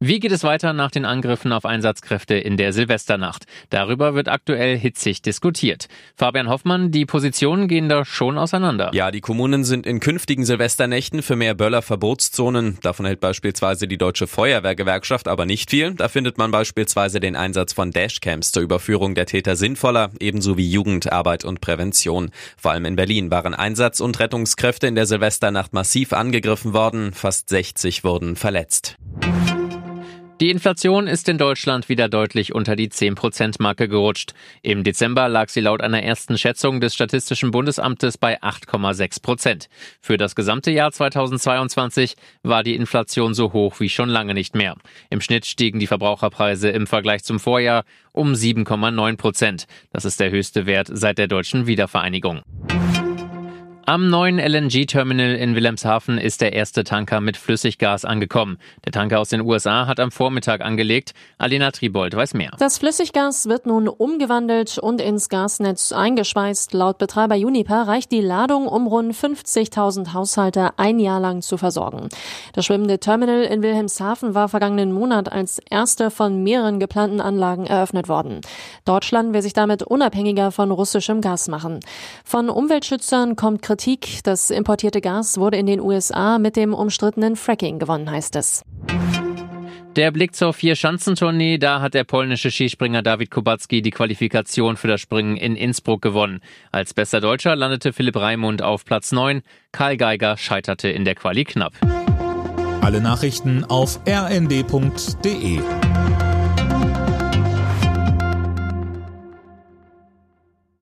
Wie geht es weiter nach den Angriffen auf Einsatzkräfte in der Silvesternacht? Darüber wird aktuell hitzig diskutiert. Fabian Hoffmann, die Positionen gehen da schon auseinander. Ja, die Kommunen sind in künftigen Silvesternächten für mehr Böller-Verbotszonen. Davon hält beispielsweise die Deutsche Feuerwehrgewerkschaft aber nicht viel. Da findet man beispielsweise den Einsatz von Dashcams zur Überführung der Täter sinnvoller, ebenso wie Jugendarbeit und Prävention. Vor allem in Berlin waren Einsatz- und Rettungskräfte in der Silvesternacht massiv angegriffen worden. Fast 60 wurden verletzt. Die Inflation ist in Deutschland wieder deutlich unter die 10-Prozent-Marke gerutscht. Im Dezember lag sie laut einer ersten Schätzung des Statistischen Bundesamtes bei 8,6 Prozent. Für das gesamte Jahr 2022 war die Inflation so hoch wie schon lange nicht mehr. Im Schnitt stiegen die Verbraucherpreise im Vergleich zum Vorjahr um 7,9 Prozent. Das ist der höchste Wert seit der deutschen Wiedervereinigung. Am neuen LNG-Terminal in Wilhelmshaven ist der erste Tanker mit Flüssiggas angekommen. Der Tanker aus den USA hat am Vormittag angelegt. Alena Tribold weiß mehr. Das Flüssiggas wird nun umgewandelt und ins Gasnetz eingespeist. Laut Betreiber Uniper reicht die Ladung, um rund 50.000 Haushalte ein Jahr lang zu versorgen. Das schwimmende Terminal in Wilhelmshaven war vergangenen Monat als erste von mehreren geplanten Anlagen eröffnet worden. Deutschland will sich damit unabhängiger von russischem Gas machen. Von Umweltschützern kommt Kritik Kritik. Das importierte Gas wurde in den USA mit dem umstrittenen Fracking gewonnen, heißt es. Der Blick zur Vier-Schanzentournee, da hat der polnische Skispringer David Kubacki die Qualifikation für das Springen in Innsbruck gewonnen. Als bester Deutscher landete Philipp Raimund auf Platz 9, Karl Geiger scheiterte in der Quali knapp. Alle Nachrichten auf rnd.de